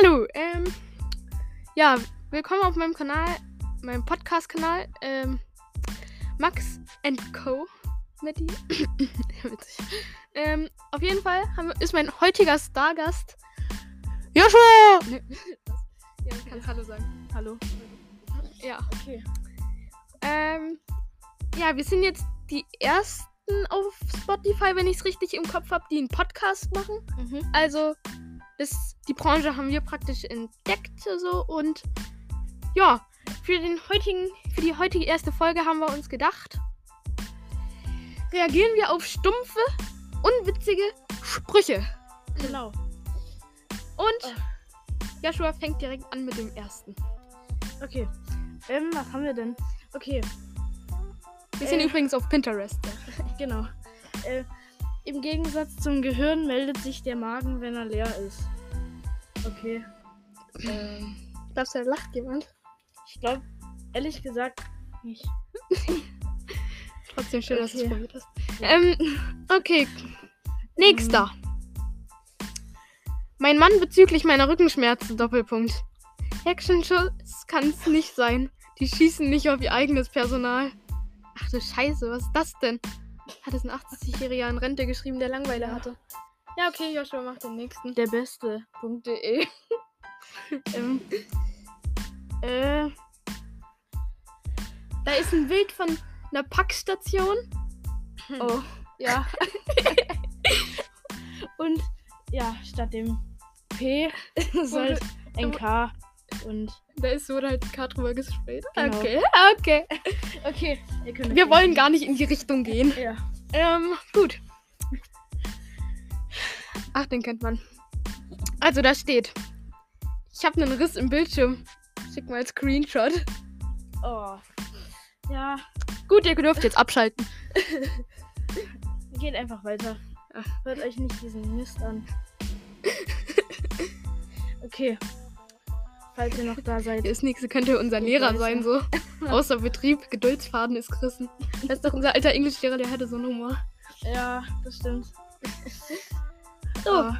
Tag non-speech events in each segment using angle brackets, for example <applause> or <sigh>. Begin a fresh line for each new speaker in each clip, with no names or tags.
Hallo, ähm, ja, willkommen auf meinem Kanal, meinem Podcast-Kanal, ähm, Max and Co. mit die. <laughs> Witzig. Ähm, auf jeden Fall haben, ist mein heutiger Stargast Joshua! Nee, <laughs> ja, du kannst Hallo sagen.
Hallo.
Ja.
Okay.
Ähm, ja, wir sind jetzt die ersten auf Spotify, wenn ich es richtig im Kopf habe, die einen Podcast machen.
Mhm.
Also, das, die Branche haben wir praktisch entdeckt so und ja, für den heutigen, für die heutige erste Folge haben wir uns gedacht, reagieren wir auf stumpfe, unwitzige Sprüche.
Genau.
Und Joshua fängt direkt an mit dem ersten.
Okay. Ähm, was haben wir denn? Okay,
Wir sind
Äh.
übrigens auf Pinterest. <laughs>
genau. Äh, Im Gegensatz zum Gehirn meldet sich der Magen, wenn er leer ist. Okay. Ähm,
Glaubst du, da lacht jemand?
ich glaube, ehrlich gesagt, nicht. <laughs>
Trotzdem schön, dass du es
Okay.
probiert hast. Ähm, okay. Nächster. Mein Mann bezüglich meiner Rückenschmerzen, Doppelpunkt. Hexenschuss kann's nicht sein. Die schießen nicht auf ihr eigenes Personal. Ach du Scheiße, was ist das denn? Hat es ein 80-Jähriger in Rente geschrieben, der Langeweile hatte. Ja, okay, Joshua, mach den nächsten.
Der Beste. .de. <laughs> ähm, äh,
Da ist ein Bild von einer Packstation.
oh, ja. <laughs> Und ja, statt dem P <laughs> ist halt ein K. Und
Da ist wurde halt K drüber gesprayt.
Genau.
Okay, <laughs> okay.
okay,
Wir wollen gar nicht in die Richtung gehen.
Ja.
Ähm, gut. Ach, den kennt man. Also, da steht. Ich habe einen Riss im Bildschirm. Schick mal Screenshot.
Oh. Ja,
Gut, ihr dürft jetzt abschalten. <laughs>
geht einfach weiter. Hört euch nicht diesen Mist an. <laughs> Okay. Falls ihr noch da seid.
Das nächste könnte unser Lehrer sein, so. Außer Betrieb, Geduldsfaden ist gerissen. Das ist doch unser alter Englischlehrer, der hatte so einen Humor.
Ja, das stimmt.
So,
Oh,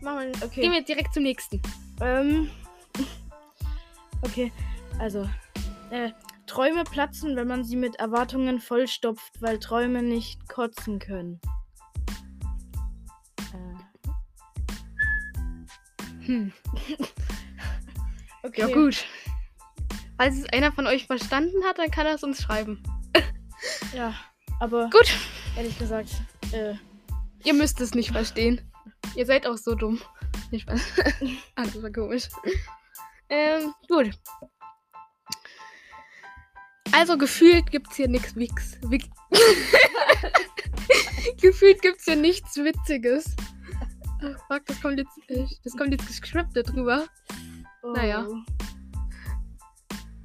machen wir,
okay.
gehen wir direkt zum nächsten.
Ähm. Okay, also. Äh, Träume platzen, wenn man sie mit Erwartungen vollstopft, weil Träume nicht kotzen können. Äh,
Hm. <laughs>
okay.
Ja, gut. Falls es einer von euch verstanden hat, dann kann er es uns schreiben. <laughs>
Ja, aber
Gut.
ehrlich gesagt, äh,
Ihr müsst es nicht verstehen. Ihr seid auch so dumm. Nicht Spaß. ah, das war komisch. Ähm, gut. Also gefühlt gibt's hier nichts Wix. Wix. <laughs> gefühlt gibt's hier nichts Witziges. Ach, fuck, das kommt jetzt, äh, das kommt jetzt gescriptet drüber.
Oh,
Naja.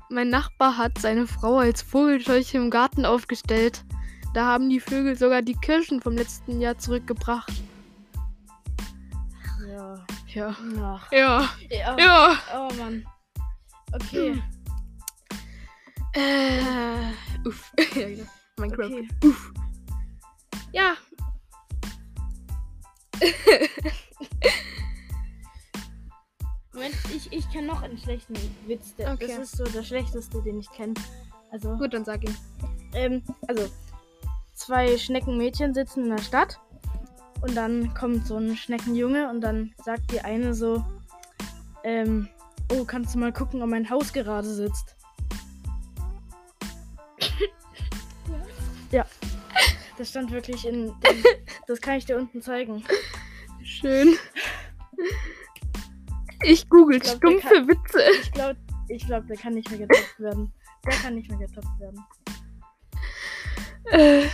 Mein Nachbar hat seine Frau als Vogelscheuche im Garten aufgestellt. Da haben die Vögel sogar die Kirschen vom letzten Jahr zurückgebracht.
Ja.
Ja.
Ach.
Ja.
Ja.
Ja.
Oh Mann. Okay.
Äh. Uff. <laughs> ja, genau. Minecraft.
Okay.
Uff. Ja. <laughs>
ich, kenne noch einen schlechten Witz. Der,
Okay.
Das ist so der schlechteste, den ich kenne. Also,
Gut, dann sag ihn.
ähm, also, zwei Schneckenmädchen sitzen in der Stadt und dann kommt so ein Schneckenjunge und dann sagt die eine so, ähm, oh, kannst du mal gucken, ob mein Haus gerade sitzt? ja. Das stand wirklich in. <laughs> dem- Das kann ich dir unten zeigen.
Schön. Ich google
Ich glaub,
stumpfe Witze.
Ich glaube, ich glaub, der kann nicht mehr getoppt werden. Der kann nicht mehr getoppt werden.
Äh.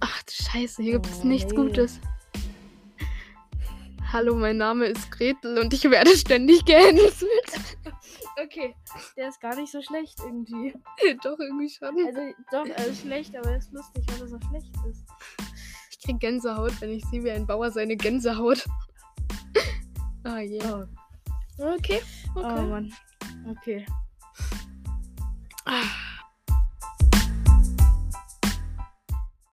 Ach du Scheiße, hier gibt es
Oh,
nichts
nee.
Gutes. Hallo, mein Name ist Gretel und ich werde ständig gehänselt. <laughs>
Okay, der ist gar nicht so schlecht irgendwie. <laughs>
Doch, irgendwie schon.
Also doch, er ist schlecht, aber er ist lustig, weil er so schlecht ist.
Ich krieg Gänsehaut, wenn ich sehe, wie ein Bauer seine Gänse haut. <laughs> Ah je.
Oh,
Okay,
oh
okay.
Mann. Okay.
Ah.